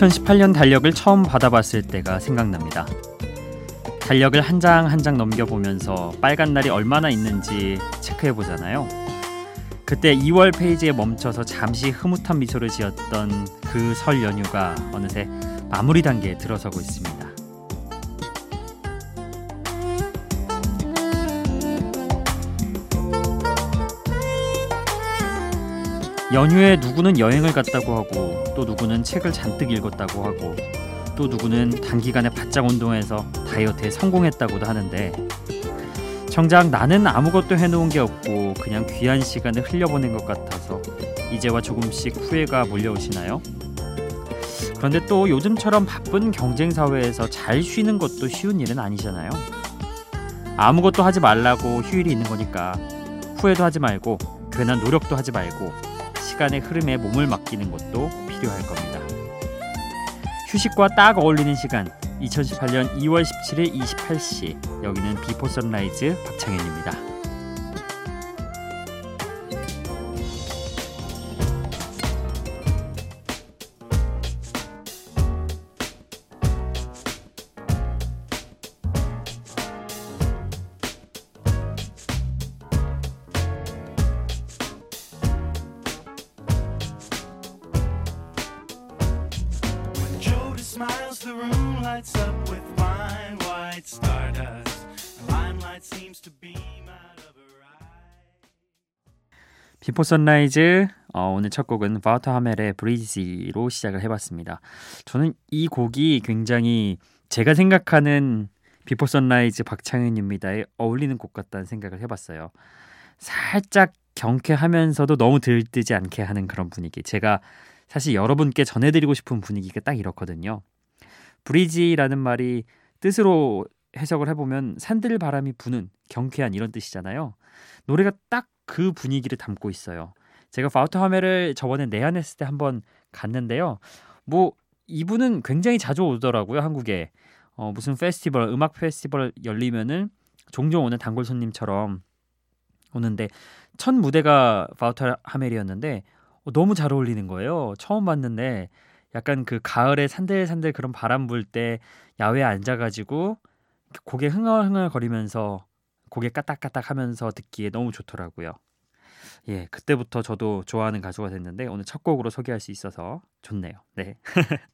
2018년 달력을 처음 받아봤을 때가 생각납니다. 달력을 한 장 한 장 넘겨보면서 빨간 날이 얼마나 있는지 체크해 보잖아요. 그때 2월 페이지에 멈춰서 잠시 흐뭇한 미소를 지었던 그 설 연휴가 어느새 마무리 단계에 들어서고 있습니다. 연휴에 누구는 여행을 갔다고 하고 또 누구는 책을 잔뜩 읽었다고 하고 또 누구는 단기간에 바짝 운동해서 다이어트에 성공했다고도 하는데 정작 나는 아무것도 해놓은 게 없고 그냥 귀한 시간을 흘려보낸 것 같아서 이제와 조금씩 후회가 몰려오시나요? 그런데 또 요즘처럼 바쁜 경쟁 사회에서 잘 쉬는 것도 쉬운 일은 아니잖아요. 아무것도 하지 말라고 휴일이 있는 거니까 후회도 하지 말고 괜한 노력도 하지 말고 시간의 흐름에 몸을 맡기는 것도 필요할 겁니다. 휴식과 딱 어울리는 시간 2018년 2월 17일 28시 여기는 Before Sunrise 박창현입니다. White stardust. Limelight seems to beam out of her eye. Before Sunrise 어, 오늘 첫 곡은 바우터 하멜의 Breezy로 시작을 해봤습니다. 저는 이 곡이 굉장히 제가 생각하는 Before Sunrise 박창현입니다에 어울리는 곡 같다는 생각을 해봤어요. 살짝 경쾌하면서도 너무 들뜨지 않게 하는 그런 분위기. 제가 사실 여러분께 전해드리고 싶은 분위기가 딱 이렇거든요. Breezy라는 말이 뜻으로 해석을 해보면 산들 바람이 부는 경쾌한 이런 뜻이잖아요. 노래가 딱 그 분위기를 담고 있어요. 제가 바우터 하멜을 저번에 내한했을 때 한번 갔는데요. 뭐 이분은 굉장히 자주 오더라고요 한국에. 어, 무슨 페스티벌 음악 페스티벌 열리면은 종종 오는 단골 손님처럼 오는데 첫 무대가 바우터 하멜이었는데 어, 너무 잘 어울리는 거예요. 처음 봤는데 약간 그 가을에 산들산들 그런 바람 불 때 야외에 앉아가지고 고개 흥얼흥얼 거리면서 고개 까딱까딱 하면서 듣기에 너무 좋더라고요. 예, 그때부터 저도 좋아하는 가수가 됐는데 오늘 첫 곡으로 소개할 수 있어서 좋네요. 네.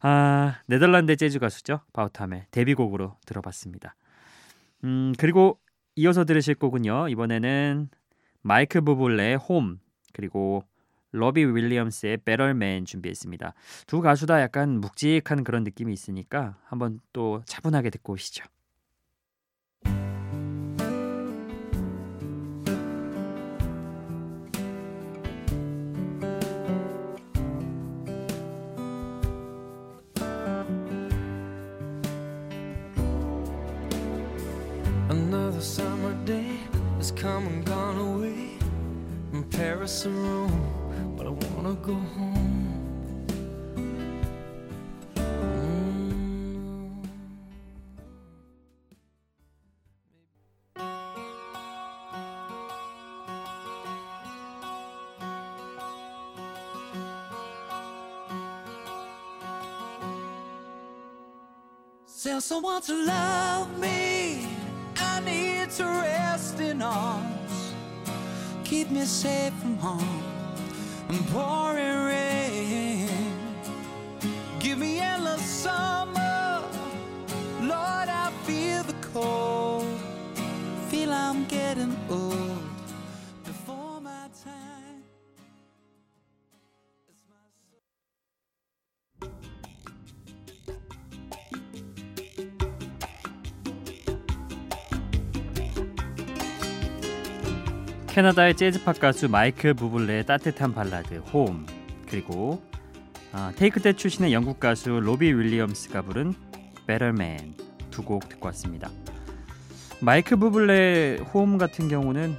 아, 네덜란드 재즈 가수죠. 바우타멜 데뷔곡으로 들어봤습니다. 음, 그리고 이어서 들으실 곡은요. 이번에는 마이크 부블레의 홈 그리고 러비 윌리엄스의 Betterman 준비했습니다. 두 가수 다 약간 묵직한 그런 느낌이 있으니까 한번 또 차분하게 듣고 오시죠. Wanna go home. Tell someone to love me. I need to rest in arms. Keep me safe from harm and pouring rain. 캐나다의 재즈팝 가수 마이클 부블레의 따뜻한 발라드 홈 그리고 아, Take That 출신의 영국 가수 로비 윌리엄스가 부른 Better Man 두 곡 듣고 왔습니다. 마이클 부블레 홈 같은 경우는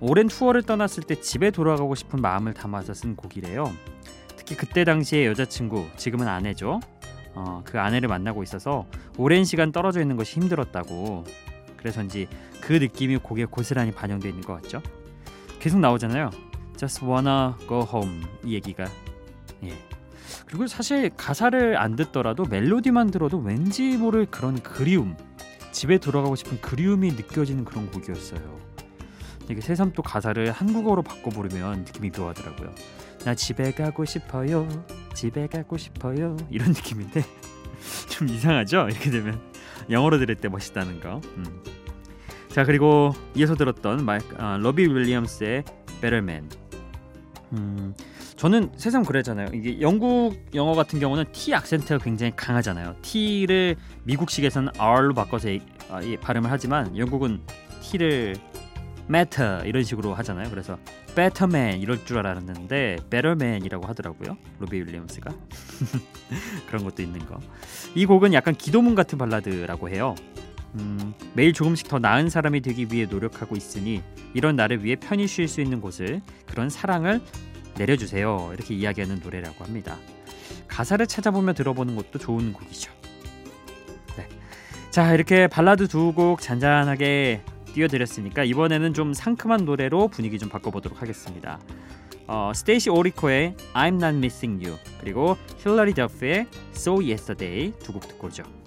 오랜 투어를 떠났을 때 집에 돌아가고 싶은 마음을 담아서 쓴 곡이래요. 특히 그때 당시의 여자친구 지금은 아내죠. 어, 그 아내를 만나고 있어서 오랜 시간 떨어져 있는 것이 힘들었다고 그래서인지 그 느낌이 곡에 고스란히 반영되어 있는 것 같죠? 계속 나오잖아요. Just wanna go home 이 얘기가 예. 그리고 사실 가사를 안 듣더라도 멜로디만 들어도 왠지 모를 그런 그리움, 집에 돌아가고 싶은 그리움이 느껴지는 그런 곡이었어요. 이게 새삼 또 가사를 한국어로 바꿔 부르면 느낌이 묘하더라고요. 나 집에 가고 싶어요. 집에 가고 싶어요. 이런 느낌인데 좀 이상하죠? 이렇게 되면 영어로 들을 때 멋있다는 거. 음. 자 그리고 이어서 들었던 마, 아, 러비 윌리엄스의 Better Man. 음, 저는 세상 그랬잖아요. 이게 영국 영어 같은 경우는 T 악센트가 굉장히 강하잖아요. T를 미국식에서는 R로 바꿔서 아, 발음을 하지만 영국은 T를 matter 이런 식으로 하잖아요. 그래서 better man 이럴 줄 알았는데 better man이라고 하더라고요. 로비 윌리엄스가 그런 것도 있는 거. 이 곡은 약간 기도문 같은 발라드라고 해요. 음, 매일 조금씩 더 나은 사람이 되기 위해 노력하고 있으니 이런 나를 위해 편히 쉴 수 있는 곳을 그런 사랑을 내려주세요. 이렇게 이야기하는 노래라고 합니다. 가사를 찾아보며 들어보는 것도 좋은 곡이죠. 네. 자 이렇게 발라드 두 곡 잔잔하게 띄워드렸으니까 이번에는 좀 상큼한 노래로 분위기 좀 바꿔보도록 하겠습니다. 어, 스테이시 오리코의 I'm Not Missing You 그리고 힐러리 더프의 So Yesterday 두 곡 듣고 오죠.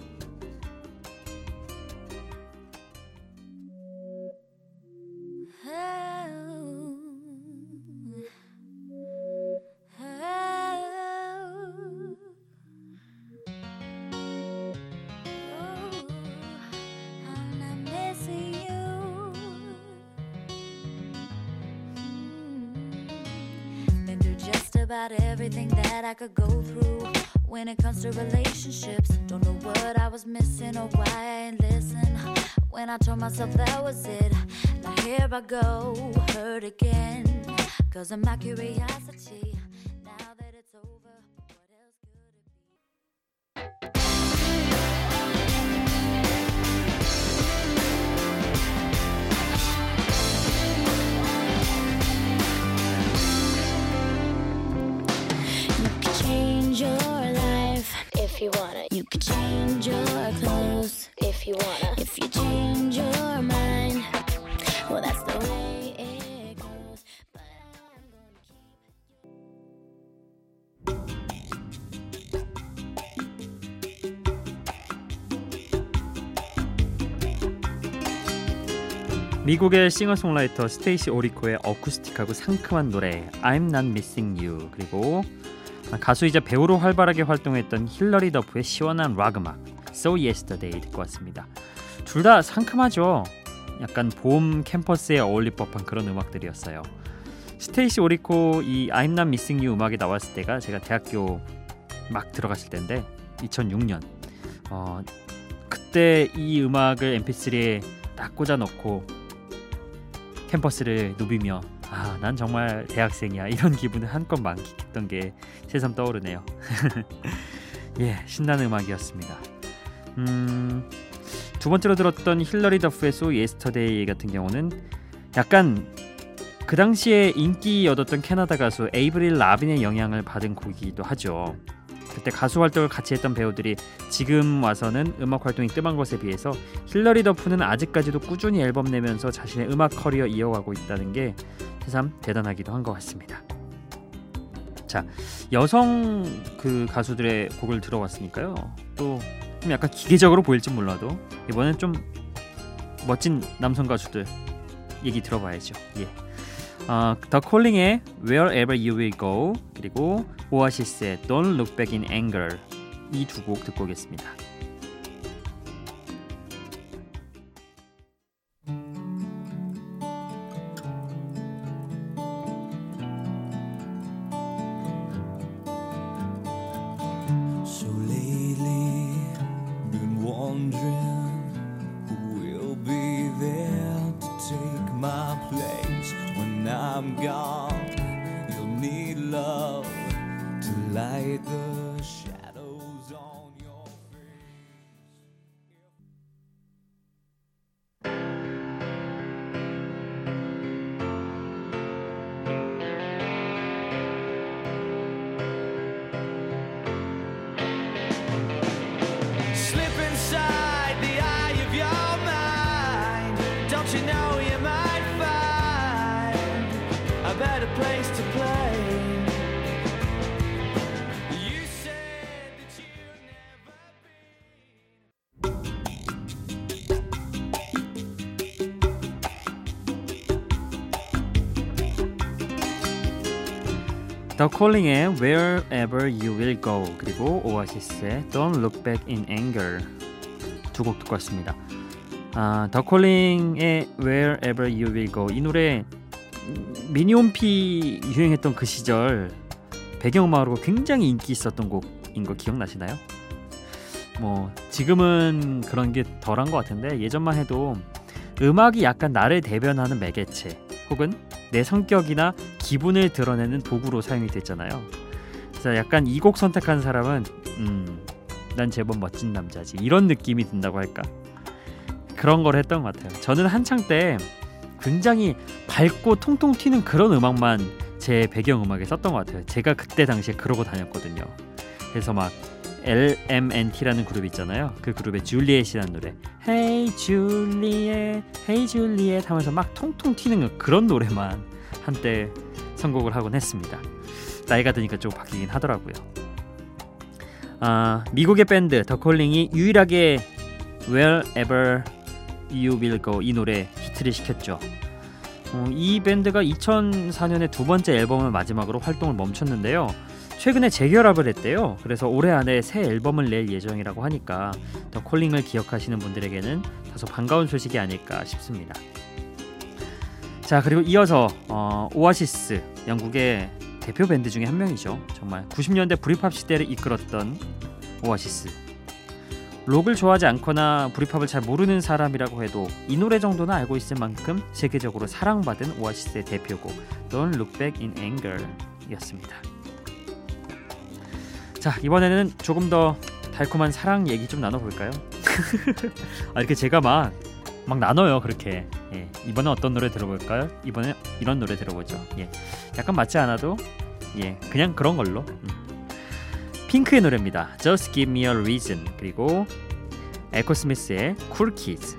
Go through when it comes to relationships. Don't know what I was missing or why I ain't listen. When I told myself that was it, now here I go, hurt again. Cause of my curiosity. If you wanna. You could change your clothes if you wanna. If you change your mind, well, that's the way it goes. But I'm gonna keep 미국의 싱어송라이터 스테이시 오리코의 어쿠스틱하고 상큼한 노래 I'm Not Missing You 그리고 가수이자 배우로 활발하게 활동했던 힐러리 더프의 시원한 락 음악 So Yesterday 듣고 왔습니다. 둘 다 상큼하죠. 약간 봄 캠퍼스에 어울릴 법한 그런 음악들이었어요. 스테이시 오리코 이 I'm Not Missing You 음악이 나왔을 때가 제가 대학교 막 들어갔을 때인데 2006년 어, 그때 이 음악을 MP3에 딱 꽂아 넣고 캠퍼스를 누비며 아, 난 정말 대학생이야. 이런 기분을 한껏 만끽했던 게 새삼 떠오르네요. 예, 신나는 음악이었습니다. 음, 두 번째로 들었던 힐러리 더프의 So Yesterday 같은 경우는 약간 그 당시에 인기 얻었던 캐나다 가수 에이브릴 라빈의 영향을 받은 곡이기도 하죠. 그때 가수 활동을 같이 했던 배우들이 지금 와서는 음악 활동이 뜸한 것에 비해서 힐러리 더프는 아직까지도 꾸준히 앨범 내면서 자신의 음악 커리어 이어가고 있다는 게 새삼 대단하기도 한 것 같습니다. 자 여성 그 가수들의 곡을 들어봤으니까요. 또 좀 약간 기계적으로 보일지 몰라도 이번엔 좀 멋진 남성 가수들 얘기 들어봐야죠. 예. 어, 더 콜링의 Wherever You Will Go 그리고 오아시스의 Don't Look Back in Anger 이 두 곡 듣고 오겠습니다. God. The Calling의 Wherever You Will Go 그리고 오아시스의 Don't Look Back in Anger 두 곡 듣고 왔습니다. 아, The Calling의 Wherever You Will Go 이 노래 미니홈피 유행했던 그 시절 배경음악으로 굉장히 인기 있었던 곡인 거 기억나시나요? 뭐 지금은 그런 게 덜한 것 같은데 예전만 해도 음악이 약간 나를 대변하는 매개체 혹은 내 성격이나 기분을 드러내는 도구로 사용이 됐잖아요. 그래서 약간 이 곡 선택한 사람은 음, 난 제법 멋진 남자지 이런 느낌이 든다고 할까 그런 걸 했던 것 같아요. 저는 한창 때 굉장히 밝고 통통 튀는 그런 음악만 제 배경 음악에 썼던 것 같아요. 제가 그때 당시에 그러고 다녔거든요. 그래서 막 LMNT라는 그룹 있잖아요. 그 그룹의 줄리엣이라는 노래 Hey Juliet, Hey Juliet 하면서 막 통통 튀는 그런 노래만 한때 선곡을 하곤 했습니다. 나이가 드니까 좀 바뀌긴 하더라고요. 아, 미국의 밴드 더 콜링이 유일하게 Wherever You Will Go 이 노래 히트를 시켰죠. 어, 이 밴드가 2004년에 두 번째 앨범을 마지막으로 활동을 멈췄는데요. 최근에 재결합을 했대요. 그래서 올해 안에 새 앨범을 낼 예정이라고 하니까 더 콜링을 기억하시는 분들에게는 다소 반가운 소식이 아닐까 싶습니다. 자 그리고 이어서 어, 오아시스 영국의 대표 밴드 중에 한 명이죠. 정말 90년대 브리팝 시대를 이끌었던 오아시스. 록을 좋아하지 않거나 브리팝을 잘 모르는 사람이라고 해도 이 노래 정도는 알고 있을 만큼 세계적으로 사랑받은 오아시스의 대표곡 Don't Look Back in Anger이었습니다. 자 이번에는 조금 더 달콤한 사랑 얘기 좀 나눠볼까요? 아, 이렇게 제가 막 막 나눠요 그렇게 예, 이번에 어떤 노래 들어볼까요? 이번에 이런 노래 들어보죠 예, 약간 맞지 않아도 예, 그냥 그런 걸로 음. 핑크의 노래입니다 Just Give Me A Reason 그리고 에코스미스의 Cool Kids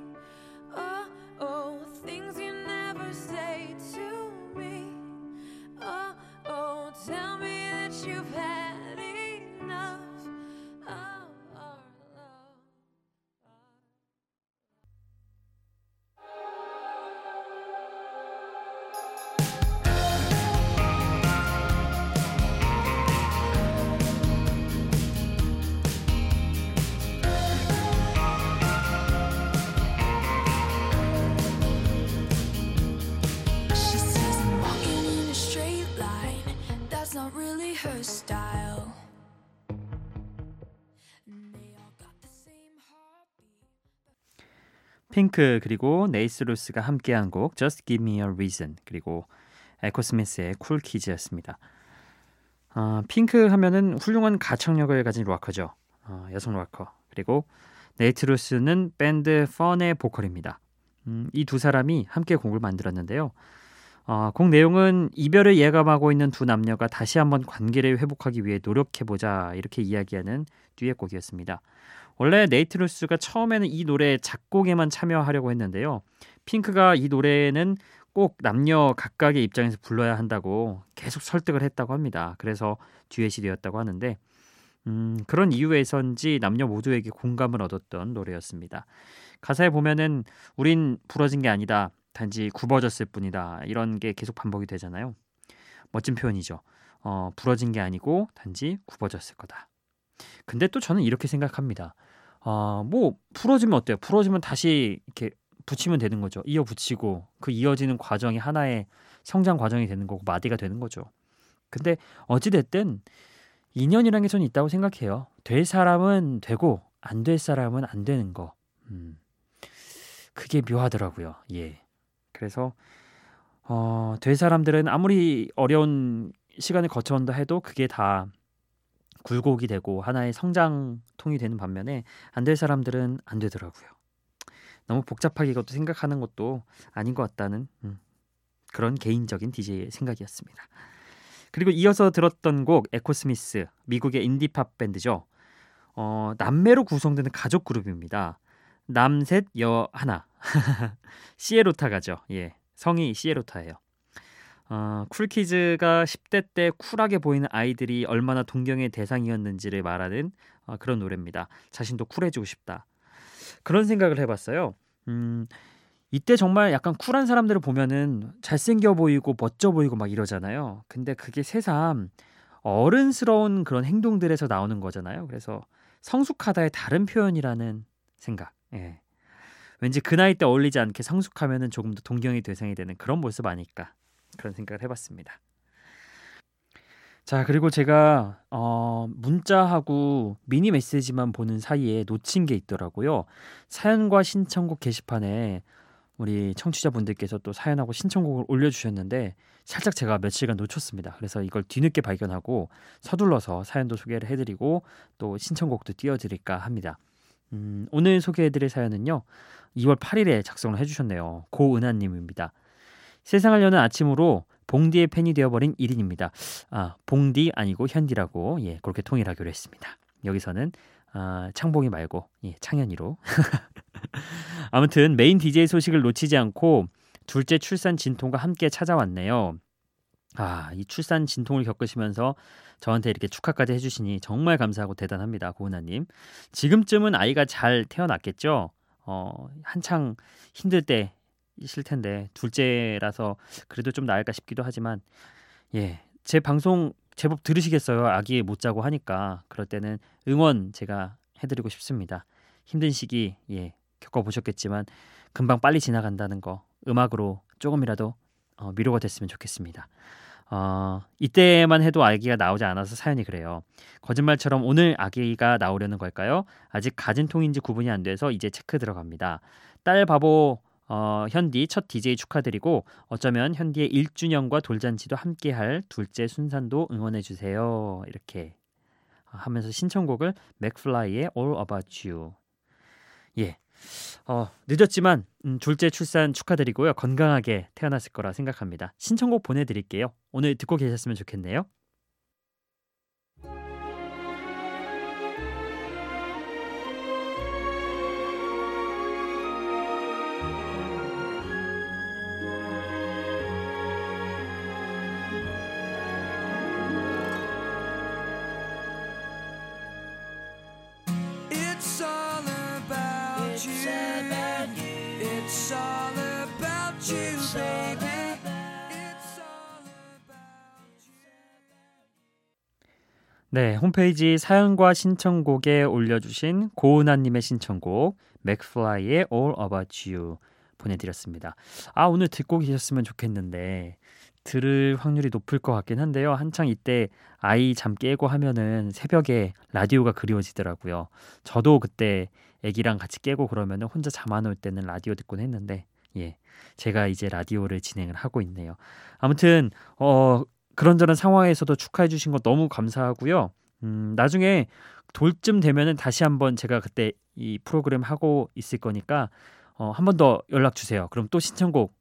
핑크 그리고 네이트 루스가 함께한 곡 Just Give Me A Reason 그리고 에코스미스의 Cool Kids였습니다. 어, 핑크 하면은 훌륭한 가창력을 가진 락커죠. 어, 여성 락커 그리고 네이트 루스는 밴드 Fun의 보컬입니다. 음, 이 두 사람이 함께 곡을 만들었는데요. 어, 곡 내용은 이별을 예감하고 있는 두 남녀가 다시 한번 관계를 회복하기 위해 노력해보자 이렇게 이야기하는 듀엣곡이었습니다. 원래 네이트 루스가 처음에는 이 노래 작곡에만 참여하려고 했는데요. 핑크가 이 노래는 꼭 남녀 각각의 입장에서 불러야 한다고 계속 설득을 했다고 합니다. 그래서 듀엣이 되었다고 하는데 음, 그런 이유에선지 남녀 모두에게 공감을 얻었던 노래였습니다. 가사에 보면은 우린 부러진 게 아니다. 단지 굽어졌을 뿐이다. 이런 게 계속 반복이 되잖아요. 멋진 표현이죠. 어, 부러진 게 아니고 단지 굽어졌을 거다. 근데 또 저는 이렇게 생각합니다. 어, 뭐 부러지면 어때요? 부러지면 다시 이렇게 붙이면 되는 거죠. 이어 붙이고 그 이어지는 과정이 하나의 성장 과정이 되는 거고 마디가 되는 거죠. 근데 어찌 됐든 인연이라는 게 저는 있다고 생각해요. 될 사람은 되고 안 될 사람은 안 되는 거. 음. 그게 묘하더라고요. 예. 그래서 어, 될 사람들은 아무리 어려운 시간을 거쳐온다 해도 그게 다 굴곡이 되고 하나의 성장통이 되는 반면에 안 될 사람들은 안 되더라고요. 너무 복잡하게 이것도 생각하는 것도 아닌 것 같다는 음, 그런 개인적인 DJ의 생각이었습니다. 그리고 이어서 들었던 곡 에코스미스 미국의 인디팝 밴드죠. 어, 남매로 구성되는 가족 그룹입니다. 남셋 여 하나 시에로타 가죠. 예, 성이 시에로타예요. 어, 쿨키즈가 10대 때 쿨하게 보이는 아이들이 얼마나 동경의 대상이었는지를 말하는 어, 그런 노래입니다. 자신도 쿨해지고 싶다. 그런 생각을 해봤어요. 음, 이때 정말 약간 쿨한 사람들을 보면은 잘생겨 보이고 멋져 보이고 막 이러잖아요. 근데 그게 새삼 어른스러운 그런 행동들에서 나오는 거잖아요. 그래서 성숙하다의 다른 표현이라는 생각. 예. 왠지 그 나이 때 어울리지 않게 성숙하면은 조금 더 동경의 대상이 되는 그런 모습 아닐까 그런 생각을 해봤습니다. 자 그리고 제가 어, 문자하고 미니 메시지만 보는 사이에 놓친 게 있더라고요. 사연과 신청곡 게시판에 우리 청취자분들께서 또 사연하고 신청곡을 올려주셨는데 살짝 제가 며칠간 놓쳤습니다. 그래서 이걸 뒤늦게 발견하고 서둘러서 사연도 소개를 해드리고 또 신청곡도 띄워드릴까 합니다. 음, 오늘 소개해드릴 사연은요. 2월 8일에 작성을 해주셨네요. 고은하님입니다. 세상을 여는 아침으로 봉디의 팬이 되어버린 1인입니다. 아, 봉디 아니고 현디라고 예 그렇게 통일하기로 했습니다. 여기서는 아, 창봉이 말고 예, 창현이로. 아무튼 메인 DJ 소식을 놓치지 않고 둘째 출산 진통과 함께 찾아왔네요. 아, 이 출산 진통을 겪으시면서 저한테 이렇게 축하까지 해주시니 정말 감사하고 대단합니다, 고은아님. 지금쯤은 아이가 잘 태어났겠죠? 어, 한창 힘들 때이실 텐데 둘째라서 그래도 좀 나을까 싶기도 하지만 예, 제 방송 제법 들으시겠어요. 아기 못 자고 하니까 그럴 때는 응원 제가 해드리고 싶습니다. 힘든 시기 예 겪어보셨겠지만 금방 빨리 지나간다는 거 음악으로 조금이라도 어, 위로가 됐으면 좋겠습니다. 어, 이때만 해도 아기가 나오지 않아서 사연이 그래요. 거짓말처럼 오늘 아기가 나오려는 걸까요? 아직 가진 통인지 구분이 안 돼서 이제 체크 들어갑니다. 딸 바보 어, 현디 첫 DJ 축하드리고 어쩌면 현디의 1주년과 돌잔치도 함께할 둘째 순산도 응원해 주세요. 이렇게 하면서 신청곡을 맥플라이의 All About You. 예. 어, 늦었지만 음, 둘째 출산 축하드리고요. 건강하게 태어났을 거라 생각합니다. 신청곡 보내드릴게요. 오늘 듣고 계셨으면 좋겠네요. 네, 홈페이지 사연과 신청곡에 올려주신 고은아님의 신청곡 맥플라이의 All About You 보내드렸습니다. 아 오늘 듣고 계셨으면 좋겠는데 들을 확률이 높을 것 같긴 한데요. 한창 이때 아이 잠 깨고 하면은 새벽에 라디오가 그리워지더라고요. 저도 그때 애기랑 같이 깨고 그러면은 혼자 잠 안 올 때는 라디오 듣곤 했는데 예 제가 이제 라디오를 진행을 하고 있네요. 아무튼 어 그런저런 상황에서도 축하해 주신 거 너무 감사하고요. 음, 나중에 돌쯤 되면은 다시 한번 제가 그때 이 프로그램 하고 있을 거니까 어, 한 번 더 연락 주세요. 그럼 또 신청곡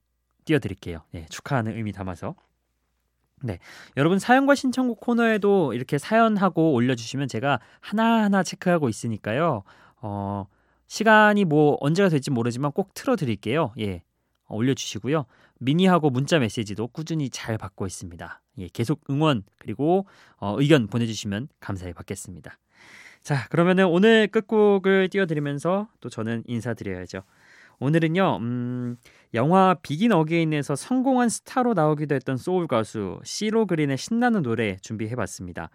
띄워드릴게요. 네, 축하하는 의미 담아서. 네, 여러분 사연과 신청곡 코너에도 이렇게 사연하고 올려주시면 제가 하나하나 체크하고 있으니까요. 어, 시간이 뭐 언제가 될지 모르지만 꼭 틀어드릴게요. 예, 올려주시고요. 미니하고 문자 메시지도 꾸준히 잘 받고 있습니다. 예, 계속 응원 그리고 어, 의견 보내주시면 감사히 받겠습니다. 자, 그러면은 오늘 끝곡을 띄워드리면서 또 저는 인사드려야죠. 오늘은요, 음, 영화 비긴 어게인에서 성공한 스타로 나오기도 했던 소울 가수 시로 그린의 신나는 노래 준비해봤습니다.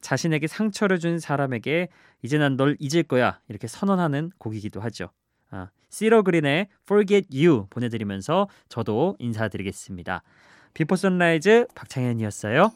자신에게 상처를 준 사람에게 이제 난 널 잊을 거야 이렇게 선언하는 곡이기도 하죠. 아, 시로 그린의 Forget You 보내드리면서 저도 인사드리겠습니다. 비포 선라이즈 박창현이었어요.